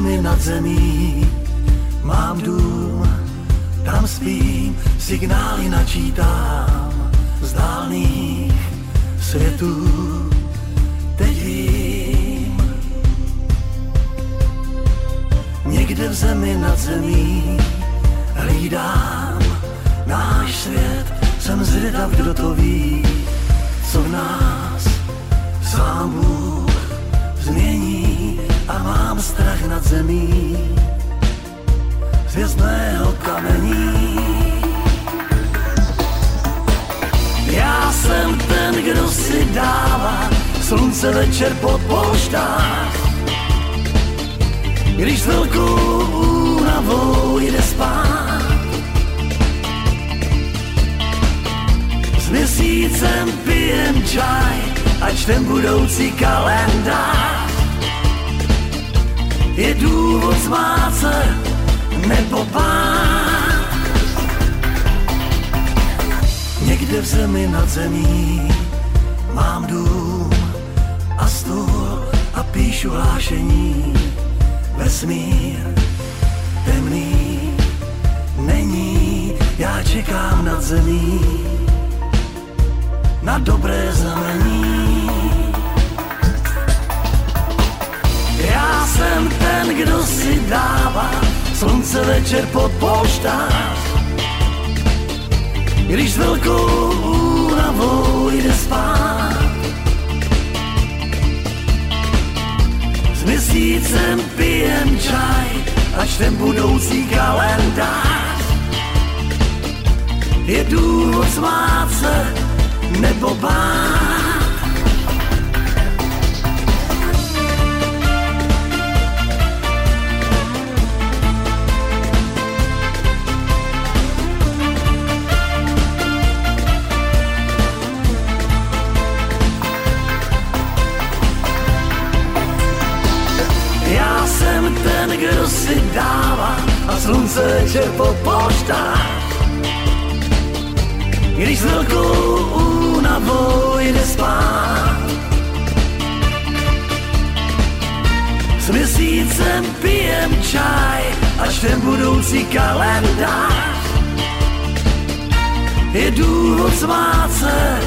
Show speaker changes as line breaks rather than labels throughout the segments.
zemi nad zemí, mám dům, tam spím, signály načítám z dálných světů. Teď vím, někde v zemi nad zemí hlídám náš svět, jsem zvědav, kdo to ví, co v nás sám Bůh strach nad zemí hvězdného kamení. Já jsem ten, kdo si dává slunce večer pod polštách. Když s velkou únavou jde spát. S měsícem pijem čaj a čtem budoucí kalendář. Je důvod zmát se nebo bát. Někde v zemi nad zemí mám dům a stůl a píšu hlášení. Vesmír temný není, já čekám nad zemí na dobré znamení. Já jsem ten, kdo si dává slunce večer pod polštář. Když s velkou únavou jde spát. S měsícem pijem čaj a čtem budoucí kalendář. Je důvod smát se nebo bát. Si dává a slunce večer po poštách. Když s velkou únavou jde spát. S měsícem pijem čaj a čtem budoucí kalendář. Je důvod smát se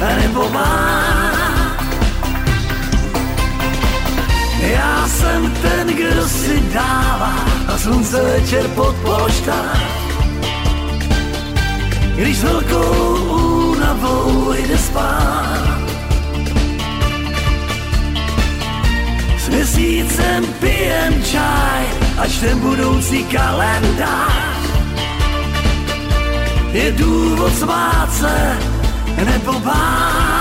nebo bát. Já jsem ten, kdo si dává a slunce večer pod polštář. Když s velkou únavou jde spát. S měsícem pijem čaj a čtem budoucí kalendář. Je důvod smát se nebo bát.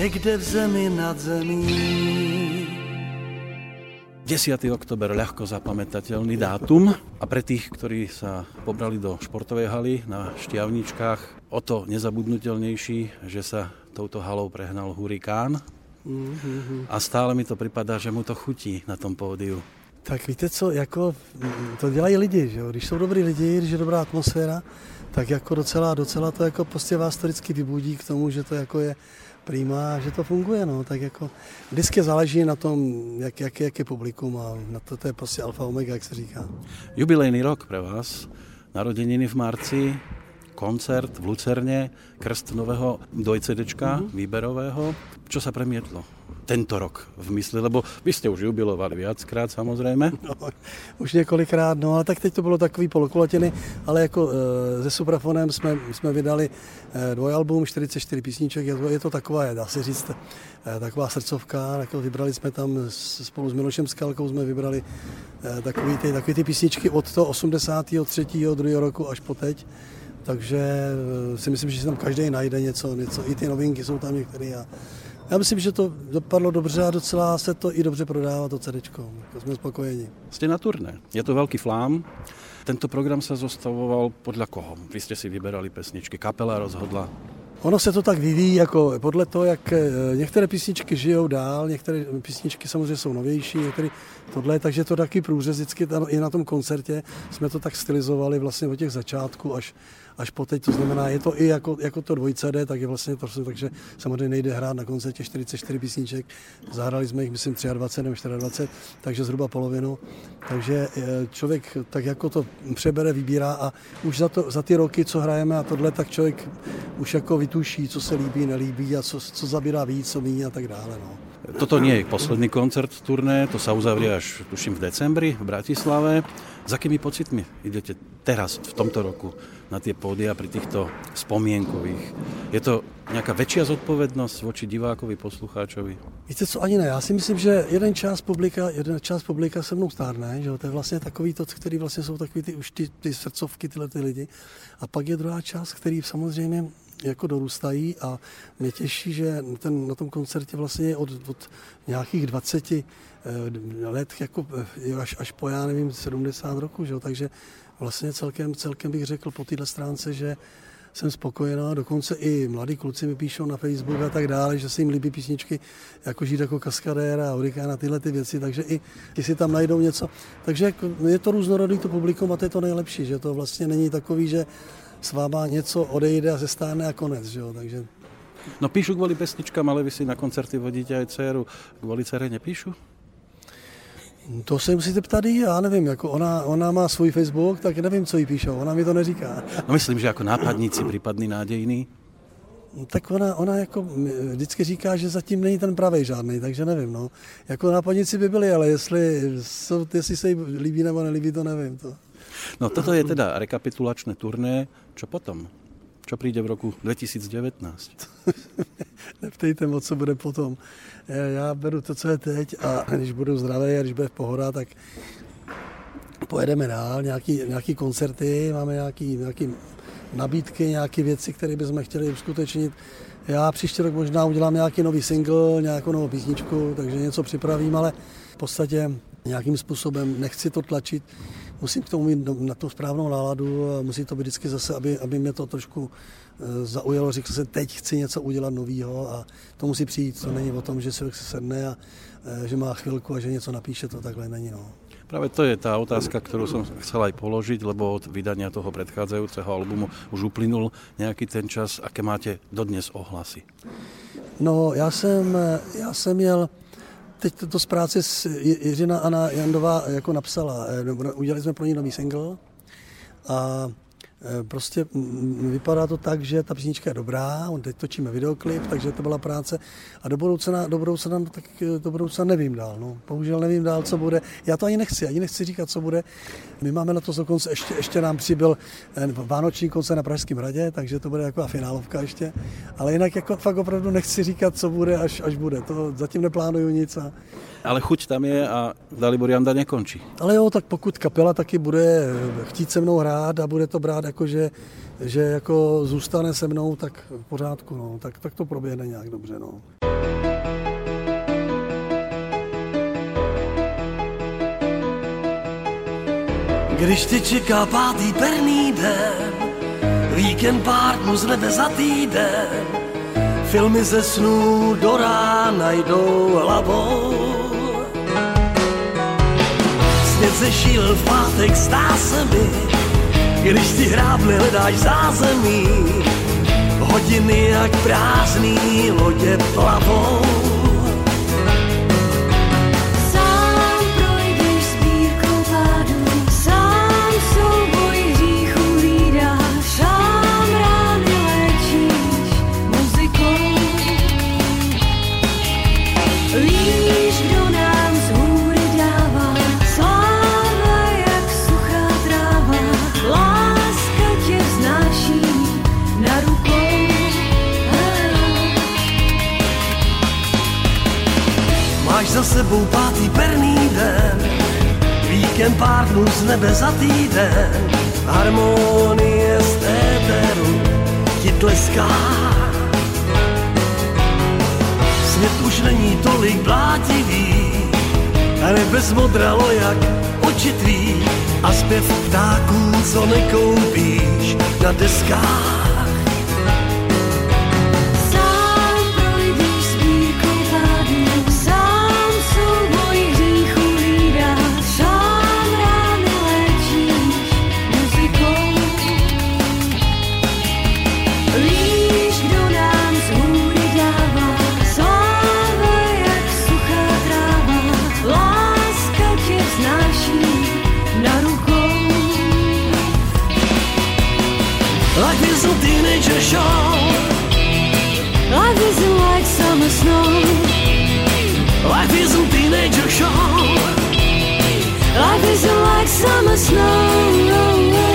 Někde v zemi nad zemí
10. oktober, ľahko zapamätateľný dátum a pre tých, ktorí sa pobrali do športovej haly na Štiavničkách, o to nezabudnutelnejší, že sa touto halou prehnal hurikán a stále mi to připadá, že mu to chutí na tom pódiu.
Tak víte co, jako to dělají lidi, že jo? když jsou dobrý lidi, když je dobrá atmosféra, tak jako docela, docela to jako prostě vás to vždycky vybudí k tomu, že to jako je prima, že to funguje, no, tak jako vždycky záleží na tom, jak, jak, jak je publikum a na to, to je prostě alfa omega, jak se říká.
Jubilejný rok pre vás, narodeniny v marci, koncert v Lucerne, krst nového dvojcedečka mm-hmm. výberového. Čo sa premietlo tento rok v mysli? Lebo vy ste už jubilovali viackrát samozrejme.
No, už několikrát, no ale tak teď to bylo takový polokulatiny, ale jako e, se Suprafonem jsme, jsme vydali e, dvojalbum, 44 písniček, je to, je to taková, dá se říct, e, taková srdcovka, jako vybrali jsme tam spolu s Milošem Skalkou jsme vybrali e, takový, ty, takový ty písničky od toho 83. 2. roku až po teď takže si myslím, že si tam každý najde něco, něco, i ty novinky jsou tam některé a já myslím, že to dopadlo dobře a docela se to i dobře prodává, to CD. Jako jsme spokojeni.
Jste na turné. Je to velký flám. Tento program se zostavoval podle koho? Vy jste si vyberali pesničky, kapela rozhodla.
Ono se to tak vyvíjí jako podle toho, jak eh, některé písničky žijou dál, některé písničky samozřejmě jsou novější, některé tohle, takže to taky průřez vždycky i na tom koncertě jsme to tak stylizovali vlastně od těch začátků až, až po teď, to znamená, je to i jako, jako to dvoj CD, tak je vlastně to, takže samozřejmě nejde hrát na koncertě 44 písniček, zahrali jsme jich, myslím, 23 nebo 24, takže zhruba polovinu, takže eh, člověk tak jako to přebere, vybírá a už za, to, za ty roky, co hrajeme a tohle, tak člověk už jako vytuší, co se líbí, nelíbí a co, co zabírá víc, co méně a tak dále. No.
Toto nie je posledný koncert turné, to sa uzavrie až, tuším, v decembri v Bratislave. Za akými pocitmi idete teraz, v tomto roku, na tie pódia pri týchto spomienkových? Je to nějaká väčšia zodpovednosť voči divákovi, poslucháčovi?
Víte co, ani ne. Já si myslím, že jeden část publika, jeden část publika se mnou stárne, že to je vlastně takový to, který vlastně jsou takový ty, už ty, ty srdcovky, tyhle ty lidi. A pak je druhá část, který samozřejmě jako dorůstají a mě těší, že ten, na tom koncertě vlastně od, od nějakých 20 eh, let jako eh, až, až po, já nevím, 70 roku, že? takže vlastně celkem, celkem bych řekl po této stránce, že jsem spokojená, dokonce i mladí kluci mi píšou na Facebook a tak dále, že se jim líbí písničky jako Žít jako kaskadéra a Hurikán a tyhle ty věci, takže i ti si tam najdou něco. Takže jako je to různorodý to publikum a to je to nejlepší, že to vlastně není takový, že s váma něco odejde a zestáne a konec, že jo, takže...
No píšu kvůli pesničkám, ale vy si na koncerty vodíte aj dceru. Kvůli dcere nepíšu?
To se musíte ptát i já nevím, jako ona, ona má svůj Facebook, tak nevím, co jí píšou, ona mi to neříká.
No myslím, že jako nápadníci, případný nádějný.
Tak ona, ona jako vždycky říká, že zatím není ten pravý žádný, takže nevím. No. Jako nápadníci by byli, ale jestli, jsou, jestli se jí líbí nebo nelíbí, to nevím. To.
No toto je teda rekapitulačné turné. Čo potom? Čo přijde v roku 2019?
Neptejte moc, co bude potom. Já beru to, co je teď a když budu zdravý a když bude pohoda, tak pojedeme dál, nějaký, nějaký koncerty, máme nějaký, nějaký nabídky, nějaké věci, které bychom chtěli uskutečnit. Já příští rok možná udělám nějaký nový single, nějakou novou písničku, takže něco připravím, ale v podstatě nějakým způsobem nechci to tlačit musím k tomu mít na tu správnou náladu a musí to být vždycky zase, aby, aby mě to trošku eh, zaujalo, řekl jsem, teď chci něco udělat nového a to musí přijít. To není o tom, že se sedne a eh, že má chvilku a že něco napíše, to takhle není. No.
Právě to je ta otázka, kterou jsem chcel aj položiť, lebo od vydania toho predchádzajúceho albumu už uplynul nějaký ten čas. Aké máte dodnes ohlasy?
No, já jsem, já jsem měl teď to z práce s Jiřina Anna Jandová jako napsala. Eh, udělali jsme pro ní nový single a Eh, prostě vypadá to tak, že ta písnička je dobrá, on teď točíme videoklip, takže to byla práce a do budoucna, do budoucna, tak eh, do budoucna nevím dál, no. bohužel nevím dál, co bude. Já to ani nechci, ani nechci říkat, co bude. My máme letos dokonce, ještě, ještě nám přibyl eh, vánoční koncert na Pražském hradě, takže to bude jako finálovka ještě, ale jinak jako fakt opravdu nechci říkat, co bude, až, až bude. To zatím neplánuju nic a
ale chuť tam je a Dalibor Janda nekončí.
Ale jo, tak pokud kapela taky bude chtít se mnou hrát a bude to brát jako, že, že jako zůstane se mnou, tak v pořádku, no. tak, tak to proběhne nějak dobře. No.
Když tě čeká pátý perný den, víkend pár dnů z nebe za týden, filmy ze snů do rána jdou hlavou svět zešíl v pátek, zdá se mi, když ty hrábli hledáš zázemí, hodiny jak prázdný lodě plavou. Nebe za týden, harmonie z éteru ti tleská. Svět už není tolik blátivý, nebe zmodralo jak oči tvý a zpěv ptáků, co nekoupíš na deskách.
Life isn't like summer snow.
Life isn't teenager show.
Life isn't like summer snow.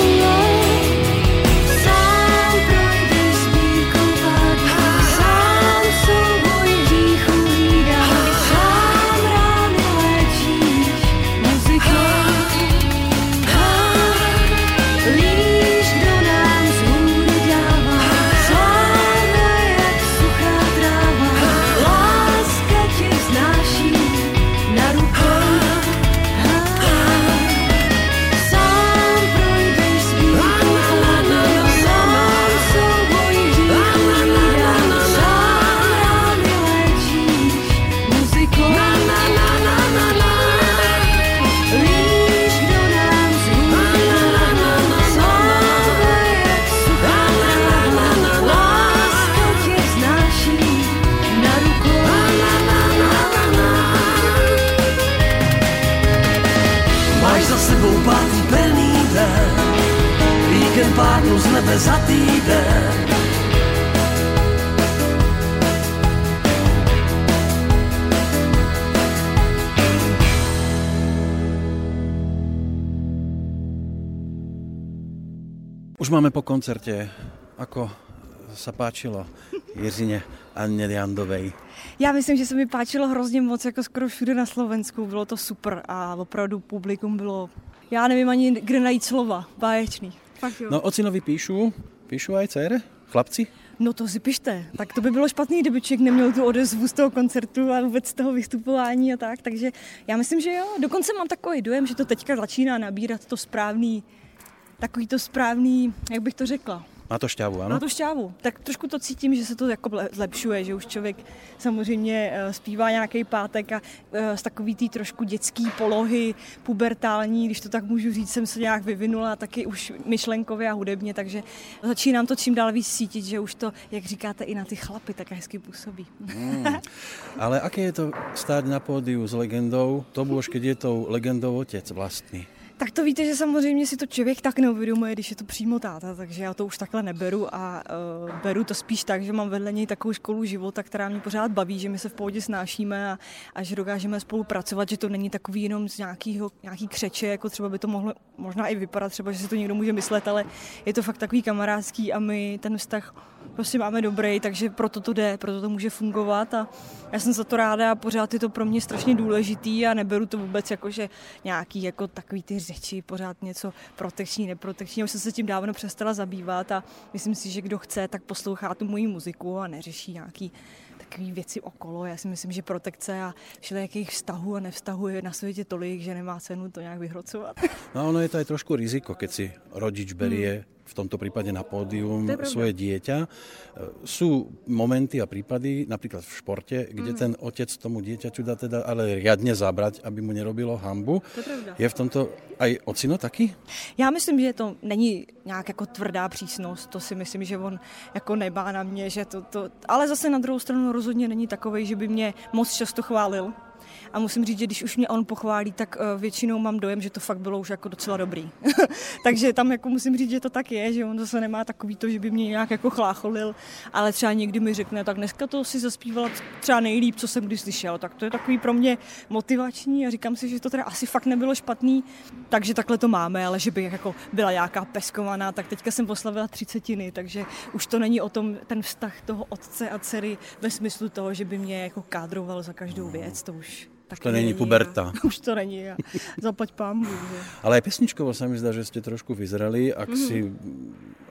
Už máme po koncerte. Ako sa páčilo Jiřině Anne Jandovej?
Já myslím, že se mi páčilo hrozně moc, jako skoro všude na Slovensku. Bylo to super a opravdu publikum bylo, já nevím ani kde najít slova, báječný. Fakt jo.
No ocinovi píšu, píšu aj dcere, chlapci?
No to si pište, tak to by bylo špatný, kdyby člověk neměl tu odezvu z toho koncertu a vůbec z toho vystupování a tak, takže já myslím, že jo, dokonce mám takový dojem, že to teďka začíná nabírat to správný, takový to správný, jak bych to řekla,
Má to šťavu,
Má
áno?
to šťávu. Tak trošku to cítím, že se to jako zlepšuje, že už člověk samozřejmě eh, zpívá nějaký pátek a eh, z takový té trošku dětský polohy, pubertální, když to tak můžu říct, jsem se nějak vyvinula taky už myšlenkově a hudebně, takže začínám to čím dál víc cítit, že už to, jak říkáte, i na ty chlapy tak hezky působí.
Ale aké je to stáť na pódiu s legendou? To bolo, keď je tou legendou otec vlastný.
Tak to víte, že samozřejmě si to člověk tak neuvědomuje, když je to přímo táta, takže já to už takhle neberu a uh, beru to spíš tak, že mám vedle něj takovou školu života, která mě pořád baví, že my se v pohodě snášíme a, a že dokážeme spolupracovat, že to není takový jenom z nějakýho, nějaký křeče, jako třeba by to mohlo možná i vypadat, třeba, že si to někdo může myslet, ale je to fakt takový kamarádský a my ten vztah prostě máme dobrý, takže proto to jde, proto to může fungovat a já jsem za to ráda a pořád je to pro mě strašně důležitý a neberu to vůbec jako, že nějaký jako takový ty řeči, pořád něco protekční, neprotekční. Já už jsem se tím dávno přestala zabývat a myslím si, že kdo chce, tak poslouchá tu moji muziku a neřeší nějaký takové věci okolo. Já si myslím, že protekce a všelijakých vztahů a nevztahů je na světě tolik, že nemá cenu to nějak vyhrocovat.
No ono je to aj trošku riziko, keď si rodič berie v tomto prípade na pódium svoje dieťa. Sú momenty a prípady, napríklad v športe, kde
Mm.
ten otec tomu dieťaťu dá teda ale riadne zabrať, aby mu nerobilo hambu.
To je.
Je v tomto aj ocino taký?
Já myslím, že to není nějak jako tvrdá přísnost, to si myslím, že on jako nebá na mě, že to, to, ale zase na druhou stranu rozhodně není takový, že by mě moc často chválil. A musím říct, že když už mě on pochválí, tak eh, většinou mám dojem, že to fakt bylo už jako docela dobrý. Takže tam jako musím říct, že to tak je, že on zase nemá takový to, že by mě nějak jako chlácholil, ale třeba někdy mi řekne, tak dneska to si zaspívala třeba nejlíp, co jsem kdy slyšel. Tak to je takový pro mě motivační a říkám si, že to teda asi fakt nebylo špatný, takže takhle to máme, ale že by jako byla nějaká peskovaná, tak teďka jsem poslavila třicetiny, takže už to není o tom ten vztah toho otce a dcery ve smyslu toho, že by mě jako kádroval za každou věc, to už tak
to není puberta.
Už to není. A zaplať pámu.
Ale pesničkovo sa mi zdá, že ste trošku vyzreli. Ak,
Mhm.
si,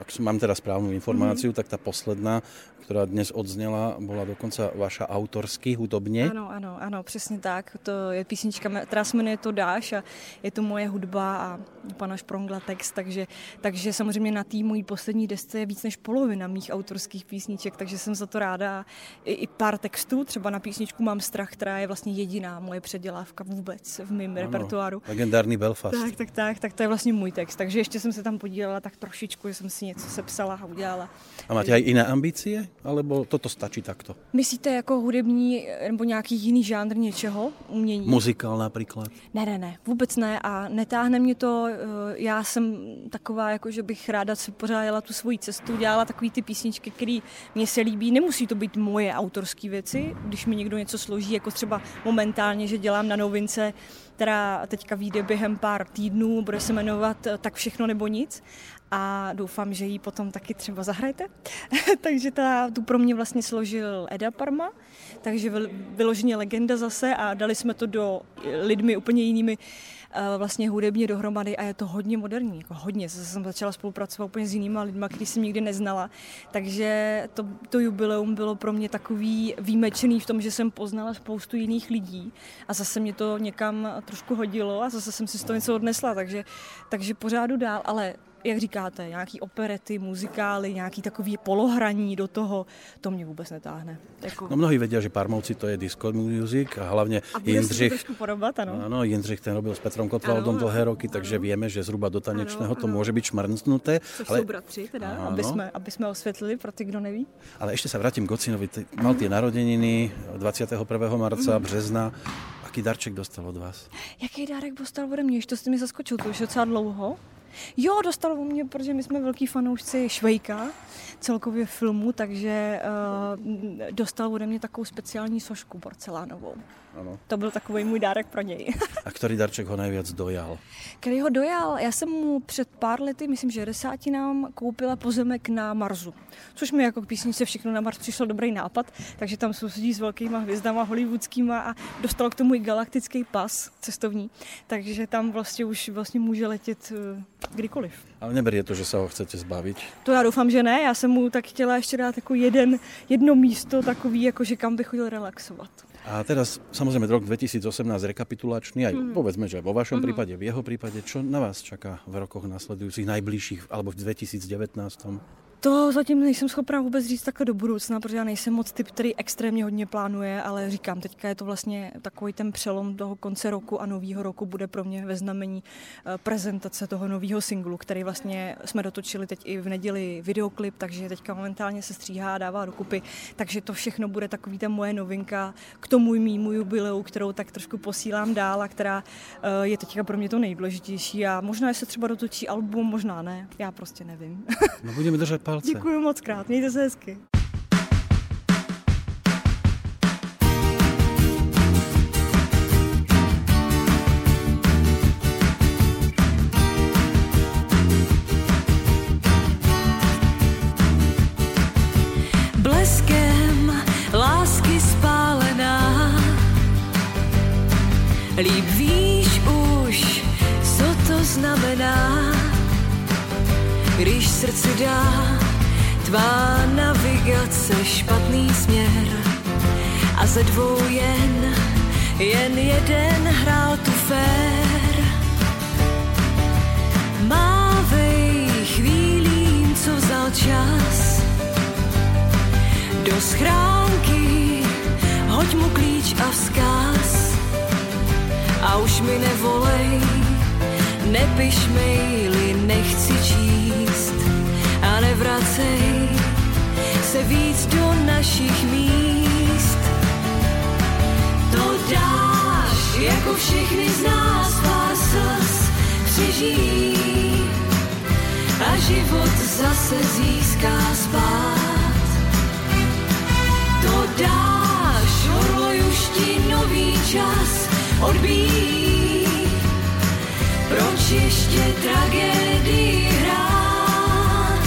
ak mám teda správnu informáciu, tak tá posledná, ktorá dnes odznela, bola dokonca vaša autorsky, hudobně.
Ano, ano, ano, přesně tak. To je písnička, která se jmenuje To dáš a je to moje hudba a pana Šprongla text, takže, takže samozřejmě na té mojí poslední desce je víc než polovina mých autorských písniček, takže jsem za to ráda. I, i pár textů, třeba na písničku Mám strach, která je vlastně jediná moje předělávka vůbec v mém repertoáru.
Legendární Belfast.
Tak, tak, tak, tak to je vlastně můj text. Takže ještě jsem se tam podílela tak trošičku, že jsem si něco sepsala a udělala.
A máte aj iné ambície? Alebo toto stačí takto?
Myslíte jako hudební nebo nějaký jiný žánr něčeho? Umění?
Muzikál například?
Ne, ne, ne, vůbec ne a netáhne mě to. eh, Já jsem taková, jako že bych ráda si pořád jela tu svoji cestu, dělala takový ty písničky, které mě se líbí. Nemusí to být moje autorské věci, když mi někdo něco složí, jako třeba momentálně, že dělám na novince, která teďka vyjde během pár týdnů, bude se jmenovat eh, Tak všechno nebo nic a doufám, že ji potom taky třeba zahrajete. takže ta, tu pro mě vlastně složil Eda Parma, takže vyl- vyloženě legenda zase a dali jsme to do eh, lidmi úplně jinými eh, vlastně hudebně dohromady a je to hodně moderní, jako hodně. Zase jsem začala spolupracovat úplně s jinýma lidma, který jsem nikdy neznala, takže to, to jubileum bylo pro mě takový výjimečný v tom, že jsem poznala spoustu jiných lidí a zase mě to někam trošku hodilo a zase jsem si z toho něco odnesla, takže, takže pořádu dál, ale jak říkáte, nějaký operety, muzikály, nějaký takový polohraní do toho, to mě vůbec netáhne. Jako...
No mnohí vedia, že Parmovci to je disco music a hlavně
a se
Jindřich,
trošku podobat, ano.
Áno, Jindřich ten robil s Petrom Kotvaldom
áno,
roky, takže
áno.
vieme, že zhruba do tanečného
Áno,
to
áno.
môže byť šmrncnuté.
Což
Ale,
jsou bratři, teda,
Áno.
aby jsme, aby jsme osvětlili pro ty, kdo neví.
ale ešte sa vrátim k Ocinovi. Ty Mal tie narodeniny 21. marca,
Mhm.
března. Aký darček dostal od vás?
Jaký dárek dostal ode mě, to jste mi zaskočil, to už je docela dlouho. Jo, dostal od mě, protože my jsme velký fanoušci Švejka, celkově filmu, takže uh, dostal ode mě takovou speciální sošku porcelánovou.
Ano.
To byl takový můj dárek pro něj.
A ktorý darček ho najviac dojal?
Který ho dojal, já jsem mu před pár lety, myslím, že desátinám, koupila pozemek na Marsu. Což mi jako k písničce všechno na Mars přišel dobrý nápad, takže tam sousedí s velkýma hvězdama hollywoodskýma a dostal k tomu i galaktický pas cestovní, takže tam vlastně už vlastně může letět eh, kdykoliv.
Ale neberie to, že sa ho chcete zbaviť.
To já doufám, že ne, já jsem mu tak chtěla ještě dát jako jeden, jedno místo takový, jako že kam by chodil relaxovat.
A teraz samozrejme rok 2018 rekapitulačný, aj
Mhm.
povedzme, že vo vašom prípade, v jeho prípade, čo na vás čaká v rokoch nasledujúcich, najbližších, alebo v 2019?
To zatím nejsem schopná vůbec říct takhle do budoucna, protože já nejsem moc typ, který extrémně hodně plánuje, ale říkám, teďka je to vlastně takový ten přelom toho konce roku a nového roku bude pro mě ve znamení eh, prezentace toho nového singlu, který vlastně jsme dotočili teď i v neděli videoklip, takže teďka momentálně se stříhá a dává dokupy, takže to všechno bude takový ta moje novinka k tomu mýmu jubileu, kterou tak trošku posílám dál a která eh, je teďka pro mě to nejdůležitější. A možná, se třeba dotočí album, možná ne, já prostě nevím.
No budeme držať palce.
Děkuji moc krát, mějte se hezky.
bleskem lásky spálená. Líp víš už, co to znamená, když srdci dá tvá navigace špatný směr a ze dvou jen, jen jeden hrál tu fér. Mávej chvílím, co vzal čas, do schránky, hoď mu klíč a vzkaz. A už mi nevolej, nepiš maily, nechci číst. A nevracej se víc do našich míst. To dáš, jako všechny z nás pár slz přežijí. A život zase získá spát to dáš, orloj už ti nový čas odbíjí. Proč ještě tragédii hrát?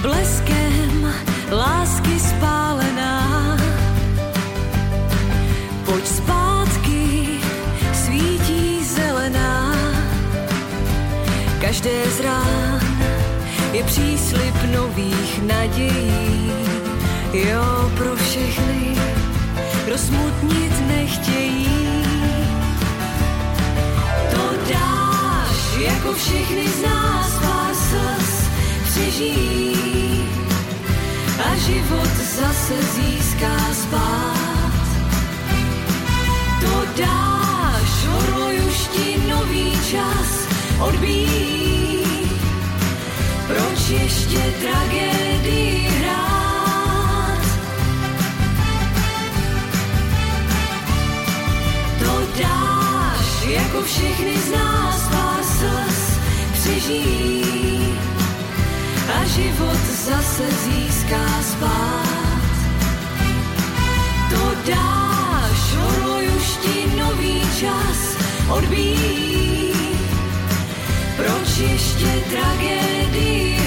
Bleskem lásky spálená Pojď zpátky, svítí zelená Každé z rán je příslip nových nadějí. Jo, pro všechny, kdo smutnit nechtějí. To dáš, jako všechny z nás pár slz přežijí. A život zase získá spát. To dáš orlojušti nový čas odbíjí. Proč ještě tragédii jako všechny z nás pár slz přežijí a život zase získá spát. To dáš orlojušti nový čas odbíjí. Proč ještě tragédii